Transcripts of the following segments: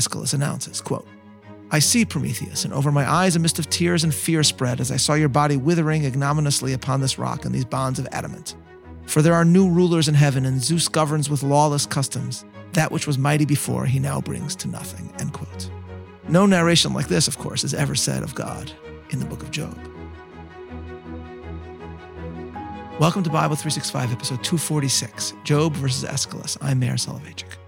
Aeschylus announces, quote, I see, Prometheus, and over my eyes a mist of tears and fear spread as I saw your body withering ignominiously upon this rock and these bonds of adamant. For there are new rulers in heaven, and Zeus governs with lawless customs. That which was mighty before, he now brings to nothing. End quote. No narration like this, of course, is ever said of God in the book of Job. Welcome to Bible 365, episode 246 Job versus Aeschylus. I'm Meir Soloveichik.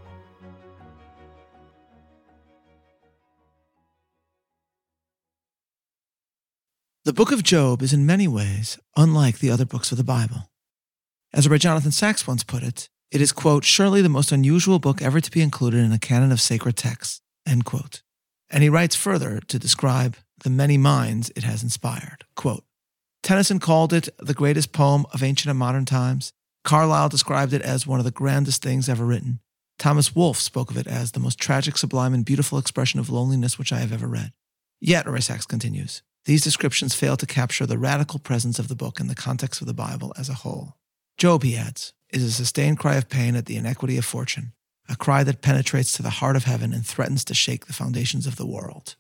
The book of Job is in many ways unlike the other books of the Bible. As Rabbi Jonathan Sacks once put it, it is, quote, surely the most unusual book ever to be included in a canon of sacred texts, end quote. And he writes further to describe the many minds it has inspired. Quote, Tennyson called it the greatest poem of ancient and modern times. Carlyle described it as one of the grandest things ever written. Thomas Wolfe spoke of it as the most tragic, sublime, and beautiful expression of loneliness which I have ever read. Yet, Sacks continues, these descriptions fail to capture the radical presence of the book in the context of the Bible as a whole. Job, he adds, is a sustained cry of pain at the inequity of fortune, a cry that penetrates to the heart of heaven and threatens to shake the foundations of the world.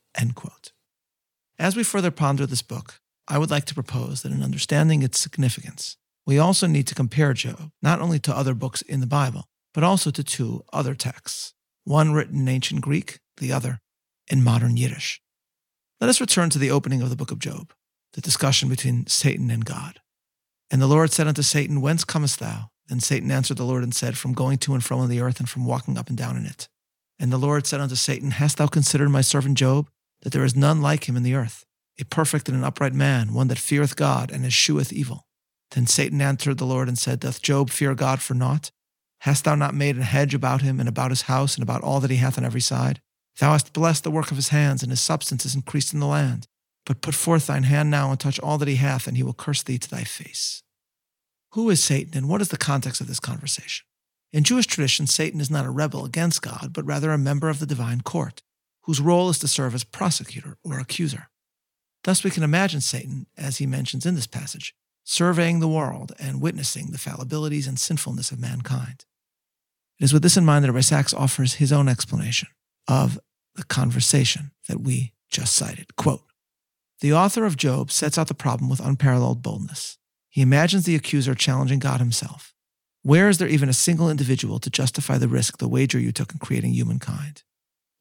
As we further ponder this book, I would like to propose that in understanding its significance, we also need to compare Job not only to other books in the Bible, but also to two other texts, one written in ancient Greek, the other in modern Yiddish. Let us return to the opening of the book of Job, the discussion between Satan and God. And the Lord said unto Satan, Whence comest thou? Then Satan answered the Lord and said, From going to and fro on the earth and from walking up and down in it. And the Lord said unto Satan, Hast thou considered my servant Job, that there is none like him in the earth, a perfect and an upright man, one that feareth God and escheweth evil? Then Satan answered the Lord and said, Doth Job fear God for naught? Hast thou not made an hedge about him and about his house and about all that he hath on every side? Thou hast blessed the work of his hands, and his substance is increased in the land. But put forth thine hand now and touch all that he hath, and he will curse thee to thy face. Who is Satan, and what is the context of this conversation? In Jewish tradition, Satan is not a rebel against God, but rather a member of the divine court, whose role is to serve as prosecutor or accuser. Thus, we can imagine Satan, as he mentions in this passage, surveying the world and witnessing the fallibilities and sinfulness of mankind. It is with this in mind that Rabbi offers his own explanation of the conversation that we just cited. Quote The author of Job sets out the problem with unparalleled boldness. He imagines the accuser challenging God himself. Where is there even a single individual to justify the risk, the wager you took in creating humankind?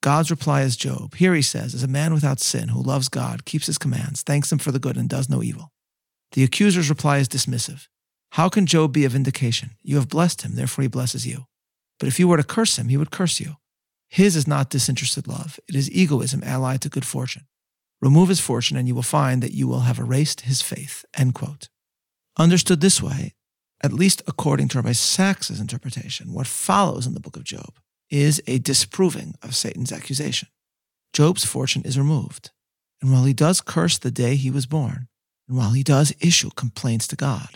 God's reply is Job. Here he says, as a man without sin who loves God, keeps his commands, thanks him for the good, and does no evil. The accuser's reply is dismissive. How can Job be a vindication? You have blessed him, therefore he blesses you. But if you were to curse him, he would curse you. His is not disinterested love, it is egoism allied to good fortune. Remove his fortune, and you will find that you will have erased his faith. End quote. Understood this way, at least according to Rabbi Sacks's interpretation, what follows in the book of Job is a disproving of Satan's accusation. Job's fortune is removed, and while he does curse the day he was born, and while he does issue complaints to God,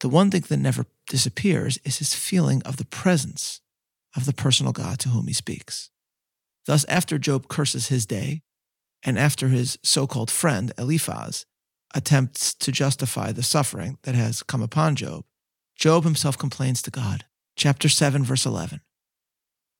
the one thing that never disappears is his feeling of the presence of the personal God to whom he speaks. Thus, after Job curses his day, and after his so called friend Eliphaz attempts to justify the suffering that has come upon Job, Job himself complains to God. Chapter 7, verse 11.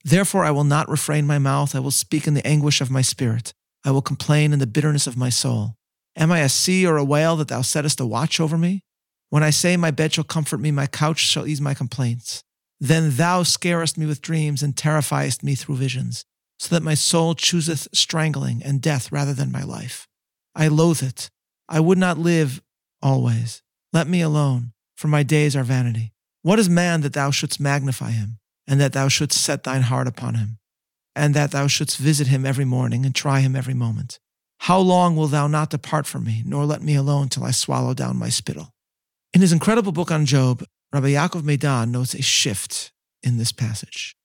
Therefore, I will not refrain my mouth. I will speak in the anguish of my spirit. I will complain in the bitterness of my soul. Am I a sea or a whale that thou settest a watch over me? When I say, My bed shall comfort me, my couch shall ease my complaints. Then thou scarest me with dreams and terrifiest me through visions, so that my soul chooseth strangling and death rather than my life. I loathe it. I would not live always. Let me alone, for my days are vanity. What is man that thou shouldst magnify him, and that thou shouldst set thine heart upon him, and that thou shouldst visit him every morning and try him every moment? How long wilt thou not depart from me, nor let me alone till I swallow down my spittle? In his incredible book on Job, Rabbi Yaakov Medan notes a shift in this passage.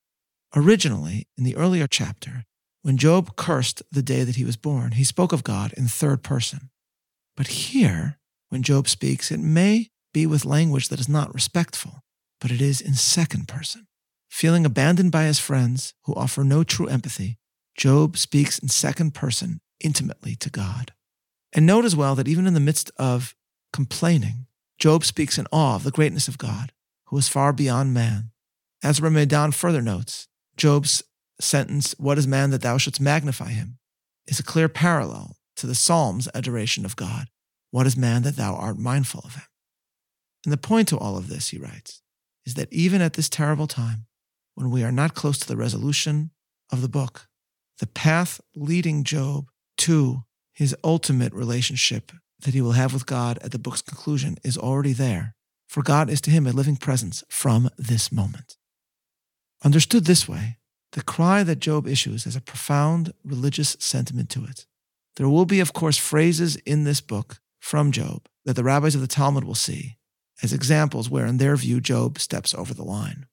Originally, in the earlier chapter, when Job cursed the day that he was born, he spoke of God in third person. But here, when Job speaks, it may be with language that is not respectful, but it is in second person. Feeling abandoned by his friends who offer no true empathy, Job speaks in second person intimately to God. And note as well that even in the midst of complaining, Job speaks in awe of the greatness of God, who is far beyond man. As Medan further notes, Job's sentence, What is man that thou shouldst magnify him? is a clear parallel to the Psalm's adoration of God. What is man that thou art mindful of him? And the point to all of this, he writes, is that even at this terrible time, when we are not close to the resolution of the book, the path leading Job to his ultimate relationship that he will have with God at the book's conclusion is already there, for God is to him a living presence from this moment. Understood this way, the cry that Job issues has a profound religious sentiment to it. There will be, of course, phrases in this book from Job that the rabbis of the Talmud will see as examples where, in their view, Job steps over the line.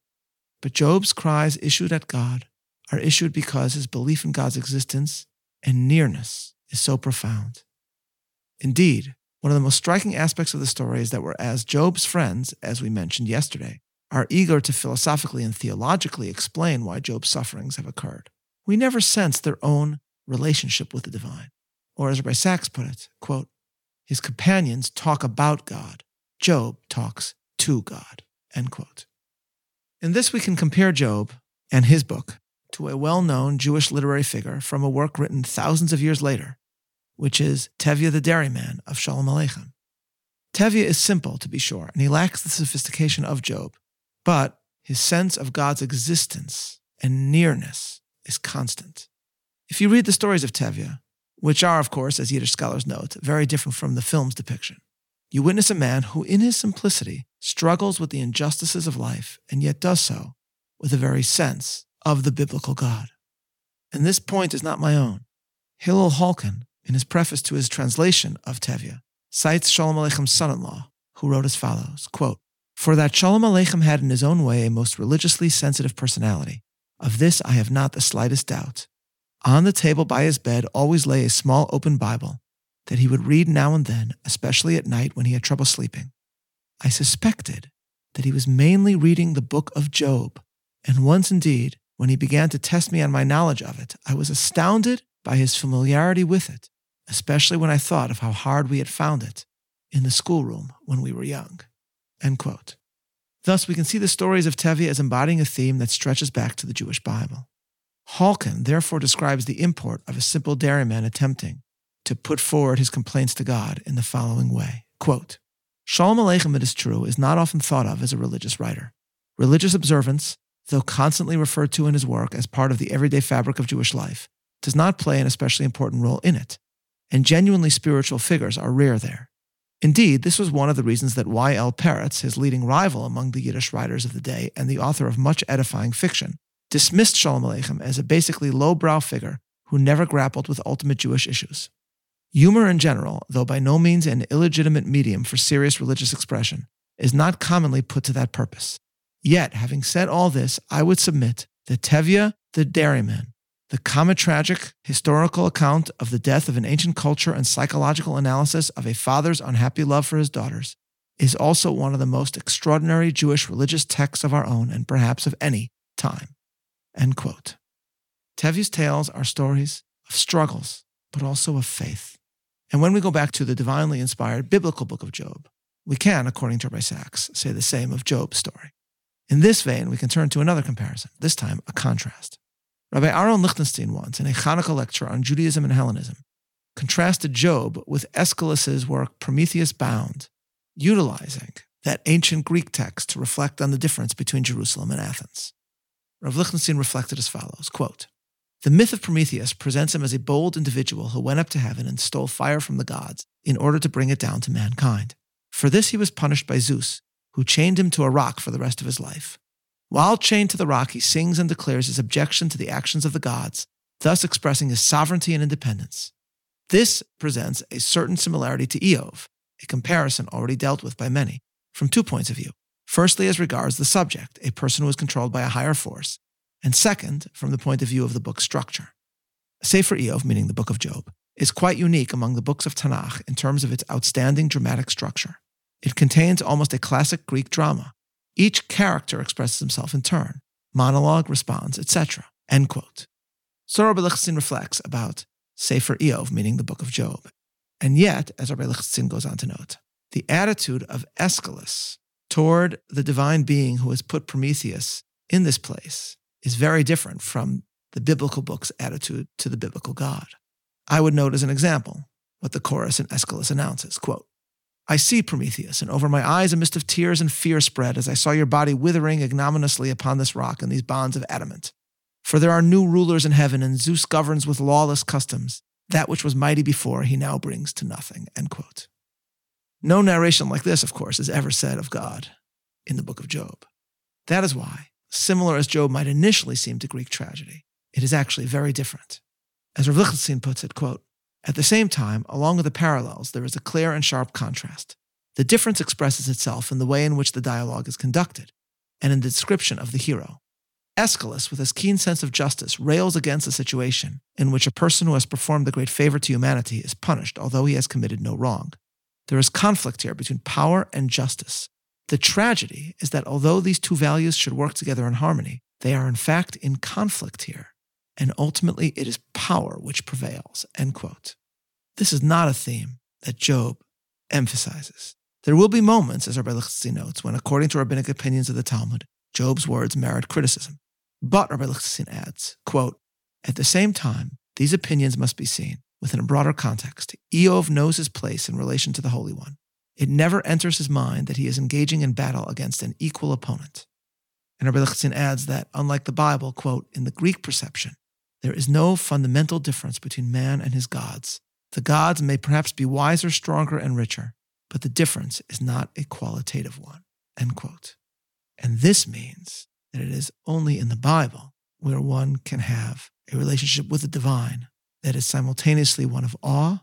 But Job's cries issued at God are issued because his belief in God's existence and nearness is so profound. Indeed, one of the most striking aspects of the story is that whereas Job's friends, as we mentioned yesterday, are eager to philosophically and theologically explain why Job's sufferings have occurred, we never sense their own relationship with the divine. Or as Rabbi Sacks put it, quote, his companions talk about God. Job talks to God, end quote. In this, we can compare Job and his book to a well known Jewish literary figure from a work written thousands of years later which is Tevye the dairyman of Shalom Aleichem. Tevye is simple, to be sure, and he lacks the sophistication of Job, but his sense of God's existence and nearness is constant. If you read the stories of Tevye, which are, of course, as Yiddish scholars note, very different from the film's depiction, you witness a man who, in his simplicity, struggles with the injustices of life and yet does so with a very sense of the biblical God. And this point is not my own. Hillel Halkin, in his preface to his translation of Tevye, cites Shalom Aleichem's son-in-law, who wrote as follows, quote, For that Shalom Aleichem had in his own way a most religiously sensitive personality. Of this I have not the slightest doubt. On the table by his bed always lay a small open Bible that he would read now and then, especially at night when he had trouble sleeping. I suspected that he was mainly reading the book of Job, and once indeed, when he began to test me on my knowledge of it, I was astounded by his familiarity with it especially when I thought of how hard we had found it in the schoolroom when we were young. End quote. Thus, we can see the stories of Tevye as embodying a theme that stretches back to the Jewish Bible. Halkin therefore describes the import of a simple dairyman attempting to put forward his complaints to God in the following way quote, Shalom Aleichem, it is true, is not often thought of as a religious writer. Religious observance, though constantly referred to in his work as part of the everyday fabric of Jewish life, does not play an especially important role in it and genuinely spiritual figures are rare there. Indeed, this was one of the reasons that Y.L. Peretz, his leading rival among the Yiddish writers of the day and the author of much edifying fiction, dismissed Shalom Aleichem as a basically lowbrow figure who never grappled with ultimate Jewish issues. Humor in general, though by no means an illegitimate medium for serious religious expression, is not commonly put to that purpose. Yet, having said all this, I would submit that Tevye, the dairyman, the comic tragic historical account of the death of an ancient culture and psychological analysis of a father's unhappy love for his daughters is also one of the most extraordinary Jewish religious texts of our own and perhaps of any time. End quote. Tevye's tales are stories of struggles, but also of faith. And when we go back to the divinely inspired biblical book of Job, we can, according to Rabbi Sacks, say the same of Job's story. In this vein, we can turn to another comparison, this time a contrast. Rabbi Aaron Lichtenstein once, in a Hanukkah lecture on Judaism and Hellenism, contrasted Job with Aeschylus's work Prometheus Bound, utilizing that ancient Greek text to reflect on the difference between Jerusalem and Athens. Rav Lichtenstein reflected as follows quote, The myth of Prometheus presents him as a bold individual who went up to heaven and stole fire from the gods in order to bring it down to mankind. For this he was punished by Zeus, who chained him to a rock for the rest of his life. While chained to the rock, he sings and declares his objection to the actions of the gods, thus expressing his sovereignty and independence. This presents a certain similarity to Iyov, a comparison already dealt with by many, from two points of view. Firstly, as regards the subject, a person who is controlled by a higher force, and second, from the point of view of the book's structure. Sefer Iyov, meaning the book of Job, is quite unique among the books of Tanakh in terms of its outstanding dramatic structure. It contains almost a classic Greek drama, each character expresses himself in turn, monologue, responds, etc. End quote. So Rabbi reflects about Sefer Iyov, meaning the book of Job. And yet, as Rabbi Lichtenstein goes on to note, the attitude of Aeschylus toward the divine being who has put Prometheus in this place is very different from the biblical book's attitude to the biblical God. I would note as an example what the chorus in Aeschylus announces quote, I see, Prometheus, and over my eyes a mist of tears and fear spread as I saw your body withering ignominiously upon this rock in these bonds of adamant. For there are new rulers in heaven, and Zeus governs with lawless customs. That which was mighty before, he now brings to nothing. No narration like this, of course, is ever said of God in the book of Job. That is why, similar as Job might initially seem to Greek tragedy, it is actually very different. As Rav Lichtenstein puts it, quote, at the same time, along with the parallels, there is a clear and sharp contrast. The difference expresses itself in the way in which the dialogue is conducted and in the description of the hero. Aeschylus, with his keen sense of justice, rails against a situation in which a person who has performed a great favor to humanity is punished, although he has committed no wrong. There is conflict here between power and justice. The tragedy is that although these two values should work together in harmony, they are in fact in conflict here and ultimately it is power which prevails. End quote. This is not a theme that Job emphasizes. There will be moments, as Rabbi Lichtenstein notes, when, according to rabbinic opinions of the Talmud, Job's words merit criticism. But, Rabbi Lichtenstein adds, quote, at the same time, these opinions must be seen within a broader context. Iyov knows his place in relation to the Holy One. It never enters his mind that he is engaging in battle against an equal opponent. And Rabbi Lichtenstein adds that, unlike the Bible, quote, in the Greek perception, there is no fundamental difference between man and his gods. The gods may perhaps be wiser, stronger, and richer, but the difference is not a qualitative one. End quote. And this means that it is only in the Bible where one can have a relationship with the divine that is simultaneously one of awe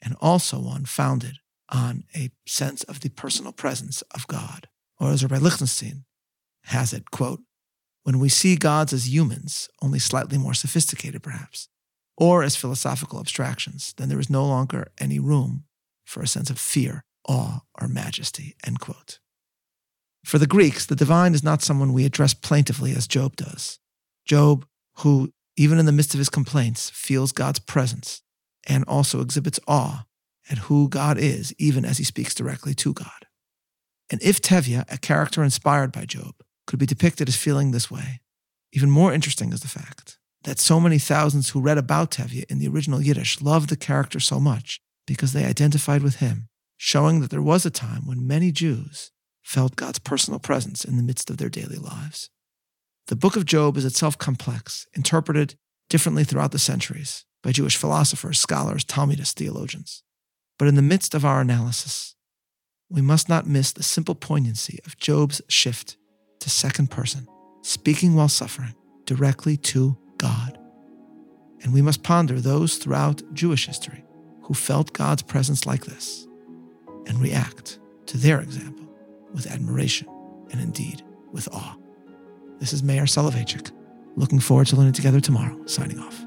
and also one founded on a sense of the personal presence of God. Or as Rabbi Lichtenstein has it, quote, when we see gods as humans, only slightly more sophisticated perhaps, or as philosophical abstractions, then there is no longer any room for a sense of fear, awe, or majesty. End quote. For the Greeks, the divine is not someone we address plaintively as Job does. Job, who, even in the midst of his complaints, feels God's presence and also exhibits awe at who God is, even as he speaks directly to God. And if Tevye, a character inspired by Job, could be depicted as feeling this way. Even more interesting is the fact that so many thousands who read about Tevye in the original Yiddish loved the character so much because they identified with him, showing that there was a time when many Jews felt God's personal presence in the midst of their daily lives. The book of Job is itself complex, interpreted differently throughout the centuries by Jewish philosophers, scholars, Talmudists, theologians. But in the midst of our analysis, we must not miss the simple poignancy of Job's shift to second person, speaking while suffering directly to God. And we must ponder those throughout Jewish history who felt God's presence like this and react to their example with admiration and indeed with awe. This is Meir Soloveichik. Looking forward to learning together tomorrow. Signing off.